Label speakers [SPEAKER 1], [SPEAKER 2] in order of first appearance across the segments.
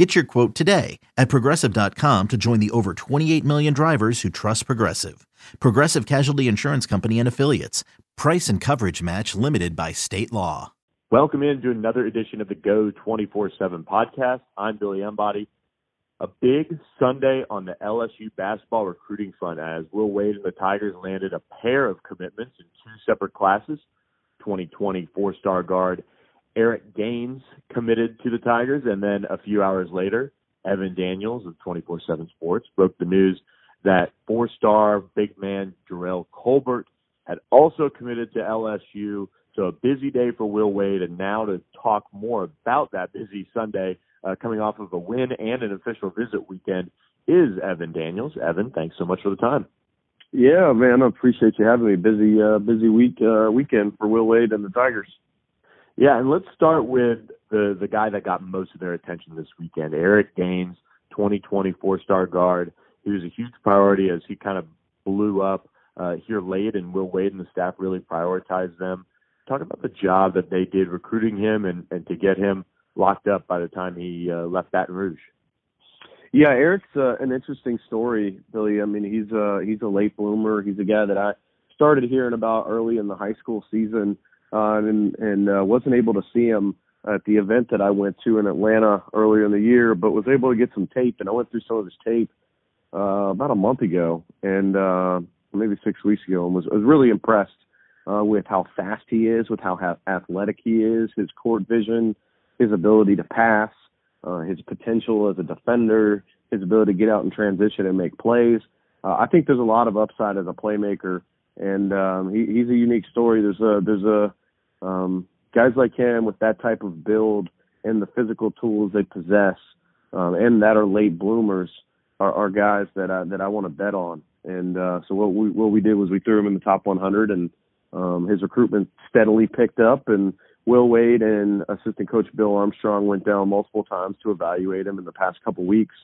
[SPEAKER 1] Get your quote today at progressive.com to join the over 28 million drivers who trust Progressive. Progressive Casualty Insurance Company and Affiliates. Price and coverage match limited by state law.
[SPEAKER 2] Welcome into another edition of the Go 24 7 podcast. I'm Billy Embody. A big Sunday on the LSU basketball recruiting front as Will Wade and the Tigers landed a pair of commitments in two separate classes. 2020 four star guard Eric Gaines committed to the Tigers, and then a few hours later, Evan Daniels of 24 7 Sports broke the news that four star big man Jerrell Colbert had also committed to LSU. So a busy day for Will Wade, and now to talk more about that busy Sunday uh, coming off of a win and an official visit weekend is Evan Daniels. Evan, thanks so much for the time.
[SPEAKER 3] Yeah, man, I appreciate you having me. Busy, uh, busy week uh, weekend for Will Wade and the Tigers.
[SPEAKER 2] Yeah, and let's start with the the guy that got most of their attention this weekend, Eric Gaines, 2020 four-star guard. He was a huge priority as he kind of blew up uh, here late, and Will Wade and the staff really prioritized them. Talk about the job that they did recruiting him and, and to get him locked up by the time he uh, left Baton Rouge.
[SPEAKER 3] Yeah, Eric's uh, an interesting story, Billy. I mean, he's a uh, he's a late bloomer. He's a guy that I started hearing about early in the high school season uh, and and uh, wasn't able to see him at the event that I went to in Atlanta earlier in the year, but was able to get some tape, and I went through some of his tape uh, about a month ago, and uh, maybe six weeks ago, and was, was really impressed uh, with how fast he is, with how ha- athletic he is, his court vision, his ability to pass, uh, his potential as a defender, his ability to get out and transition and make plays. Uh, I think there's a lot of upside as a playmaker, and um, he, he's a unique story. There's a there's a um, guys like him with that type of build and the physical tools they possess, um, and that are late bloomers, are, are guys that I, that I want to bet on. And uh, so what we what we did was we threw him in the top 100, and um, his recruitment steadily picked up. And Will Wade and assistant coach Bill Armstrong went down multiple times to evaluate him in the past couple weeks.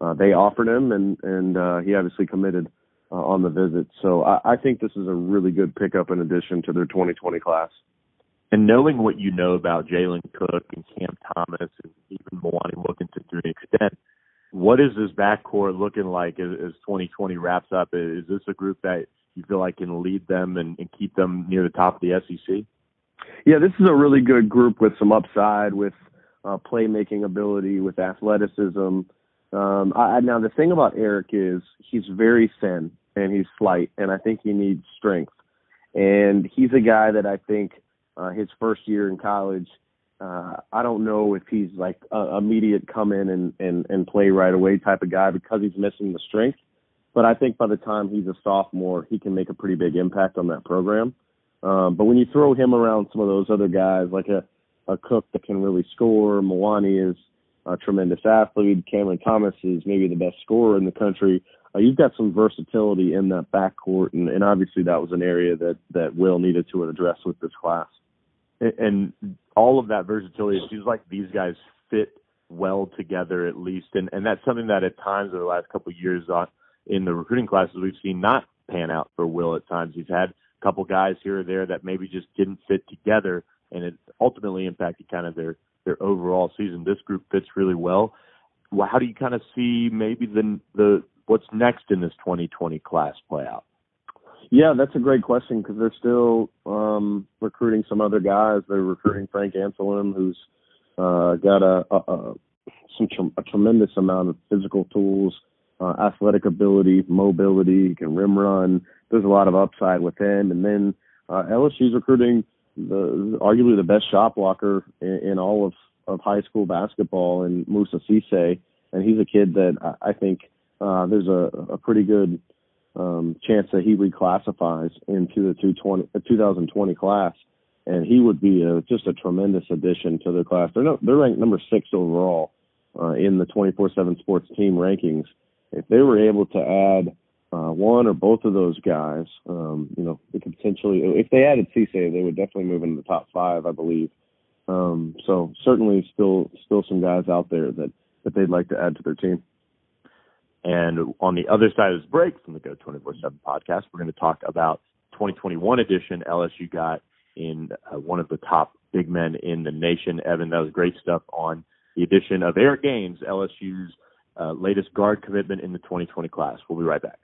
[SPEAKER 3] Uh, they offered him, and and uh, he obviously committed uh, on the visit. So I, I think this is a really good pickup in addition to their 2020 class.
[SPEAKER 2] And knowing what you know about Jalen Cook and Cam Thomas and even Mwani Wilkinson to an extent, what is this backcourt looking like as, as 2020 wraps up? Is this a group that you feel like can lead them and, and keep them near the top of the SEC?
[SPEAKER 3] Yeah, this is a really good group with some upside, with uh, playmaking ability, with athleticism. Um, I, now the thing about Eric is he's very thin and he's slight, and I think he needs strength. And he's a guy that I think – uh, his first year in college. Uh, I don't know if he's like a immediate come in and, and, and play right away type of guy because he's missing the strength. But I think by the time he's a sophomore, he can make a pretty big impact on that program. Um, but when you throw him around some of those other guys, like a, a Cook that can really score, Mwani is a tremendous athlete, Cameron Thomas is maybe the best scorer in the country. Uh, you've got some versatility in that backcourt, and, and obviously that was an area that that Will needed to address with this class
[SPEAKER 2] and all of that versatility. It seems like these guys fit well together at least, and and that's something that at times over the last couple of years on in the recruiting classes we've seen not pan out for Will at times. He's had a couple guys here or there that maybe just didn't fit together, and it ultimately impacted kind of their their overall season. This group fits really well. well how do you kind of see maybe the the what's next in this 2020 class play out?
[SPEAKER 3] Yeah, that's a great question because they're still um, recruiting some other guys. They're recruiting Frank Anselem, who's uh, got a, a, a some a tremendous amount of physical tools, uh, athletic ability, mobility. He can rim run. There's a lot of upside with him. And then uh, LSU's recruiting the arguably the best shot blocker in, in all of of high school basketball, in Moussa Cisse, and he's a kid that I, I think uh, there's a, a pretty good um, chance that he reclassifies into the 220, 2020 class, and he would be a, just a tremendous addition to the class. They're no, they're ranked number six overall uh, in the 24/7 Sports team rankings. If they were able to add uh, one or both of those guys, um, you know, they could potentially, if they added Cisse, they would definitely move into the top five, I believe. Um, so certainly still, still some guys out there that, that they'd like to add to their team.
[SPEAKER 2] And on the other side of this break from the Go 24 7 podcast, we're going to talk about 2021 edition LSU got in uh, one of the top big men in the nation. Evan, that was great stuff on the addition of Eric Gaines, LSU's uh, latest guard commitment in the 2020 class. We'll be right back.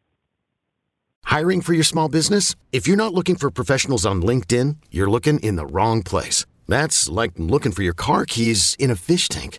[SPEAKER 4] Hiring for your small business? If you're not looking for professionals on LinkedIn, you're looking in the wrong place. That's like looking for your car keys in a fish tank.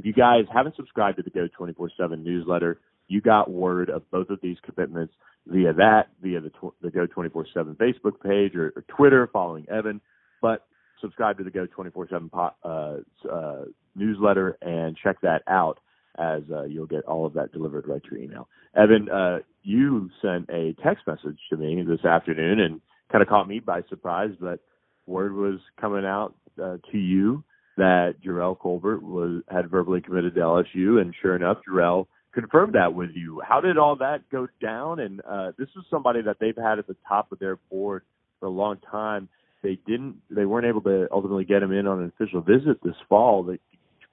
[SPEAKER 2] If you guys haven't subscribed to the Go 24-7 newsletter, you got word of both of these commitments via that, via the, the Go 24-7 Facebook page or, or, Twitter following Evan. But subscribe to the Go 24-7 po- uh, uh, newsletter and check that out as uh, you'll get all of that delivered right to your email. Evan, uh, you sent a text message to me this afternoon and kind of caught me by surprise, but word was coming out uh, to you that Jerrell Colbert was had verbally committed to LSU, and sure enough, Jerrell confirmed that with you. How did all that go down? And uh, this is somebody that they've had at the top of their board for a long time. They didn't, they weren't able to ultimately get him in on an official visit this fall. The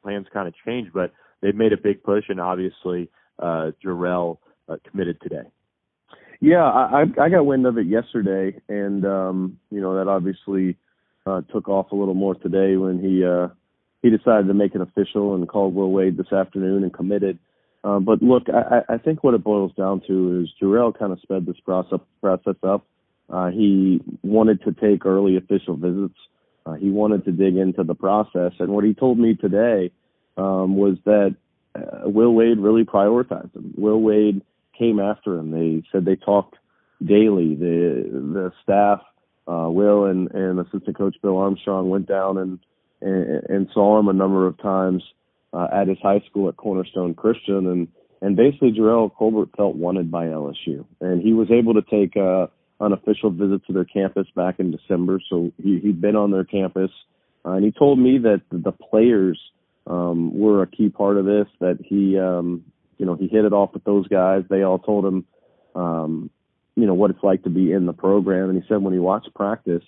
[SPEAKER 2] plans kind of changed, but they've made a big push, and obviously uh, Jerrell uh, committed today.
[SPEAKER 3] Yeah, I, I got wind of it yesterday, and um, you know that obviously uh, took off a little more today when he uh, he decided to make it official and called Will Wade this afternoon and committed. Uh, but look, I, I think what it boils down to is Jerrell kind of sped this process process up. Uh, he wanted to take early official visits. Uh, he wanted to dig into the process, and what he told me today um, was that uh, Will Wade really prioritized him. Will Wade came after him. They said they talked daily. The the staff, uh, Will and, and assistant coach Bill Armstrong went down and, and, and saw him a number of times uh, at his high school at Cornerstone Christian, and and basically Jerrell Colbert felt wanted by LSU, and he was able to take uh, an official visit to their campus back in December. So he he'd been on their campus, uh, and he told me that the players um, were a key part of this. That he, um, you know, he hit it off with those guys. They all told him, um, you know, what it's like to be in the program. And he said when he watched practice,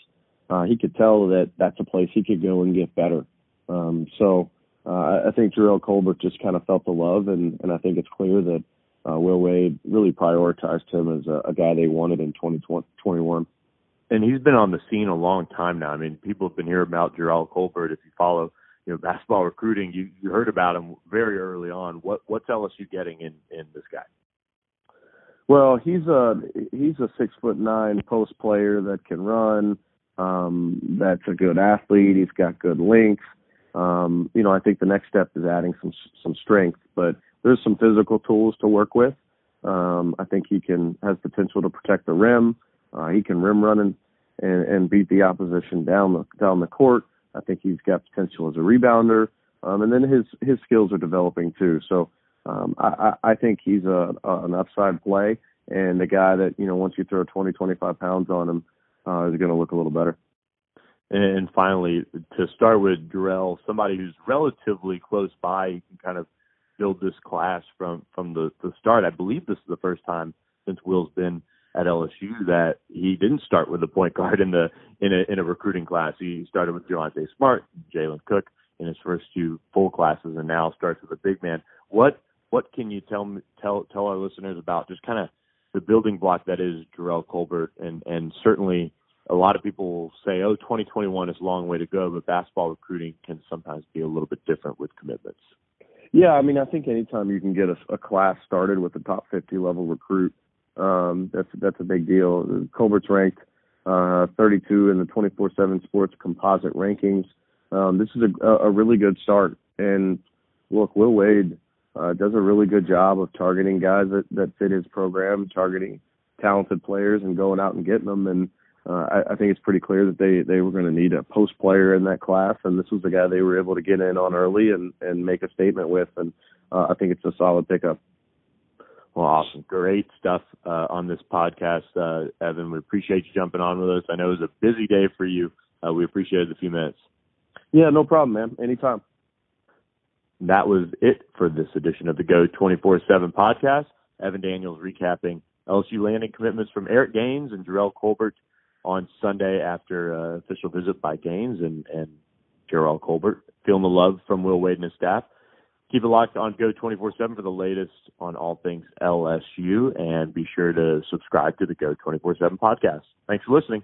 [SPEAKER 3] uh, he could tell that that's a place he could go and get better. Um, so uh, I think Jerrell Colbert just kind of felt the love, and, and I think it's clear that uh, Will Wade really prioritized him as a, a guy they wanted in 2021.
[SPEAKER 2] And he's been on the scene a long time now. I mean, people have been hearing about Jerrell Colbert. If you follow you know basketball recruiting, you you heard about him very early on. What what's LSU getting in in this guy?
[SPEAKER 3] Well, he's a he's a six foot nine post player that can run. Um, that's a good athlete. He's got good length. Um, you know, I think the next step is adding some some strength, but there's some physical tools to work with. Um, I think he can has potential to protect the rim. Uh, he can rim run and, and and beat the opposition down the down the court. I think he's got potential as a rebounder, um, and then his his skills are developing too. So um, I, I think he's a, a an upside play and a guy that you know once you throw 20 25 pounds on him uh, is going to look a little better.
[SPEAKER 2] And finally, to start with Jerrell, somebody who's relatively close by, you can kind of build this class from from the, the start. I believe this is the first time since Will's been at LSU that he didn't start with a point guard in the in a in a recruiting class. He started with Javonte Smart, Jalen Cook in his first two full classes, and now starts with a big man. What what can you tell tell tell our listeners about just kind of the building block that is Jerrell Colbert, and and certainly a lot of people will say, "Oh, 2021 is a long way to go," but basketball recruiting can sometimes be a little bit different with commitments.
[SPEAKER 3] Yeah, I mean, I think anytime you can get a, a class started with a top 50 level recruit, um, that's that's a big deal. Colbert's ranked uh, 32 in the 24/7 Sports composite rankings. Um, this is a, a really good start, and look, Will Wade uh, does a really good job of targeting guys that, that fit his program, targeting talented players, and going out and getting them. And uh, I, I think it's pretty clear that they they were going to need a post player in that class, and this was the guy they were able to get in on early and and make a statement with, and uh, I think it's a solid pickup.
[SPEAKER 2] Well, awesome, great stuff uh, on this podcast, uh, Evan. We appreciate you jumping on with us. I know it was a busy day for you. Uh, we appreciated the few minutes.
[SPEAKER 3] Yeah, no problem, man. Anytime.
[SPEAKER 2] That was it for this edition of the Go 24 7 podcast. Evan Daniels recapping LSU landing commitments from Eric Gaines and Jerrell Colbert on Sunday after uh, official visit by Gaines and, and Jerrell Colbert. Feeling the love from Will Wade and his staff. Keep it locked on Go 24 7 for the latest on all things LSU and be sure to subscribe to the Go 24 7 podcast. Thanks for listening.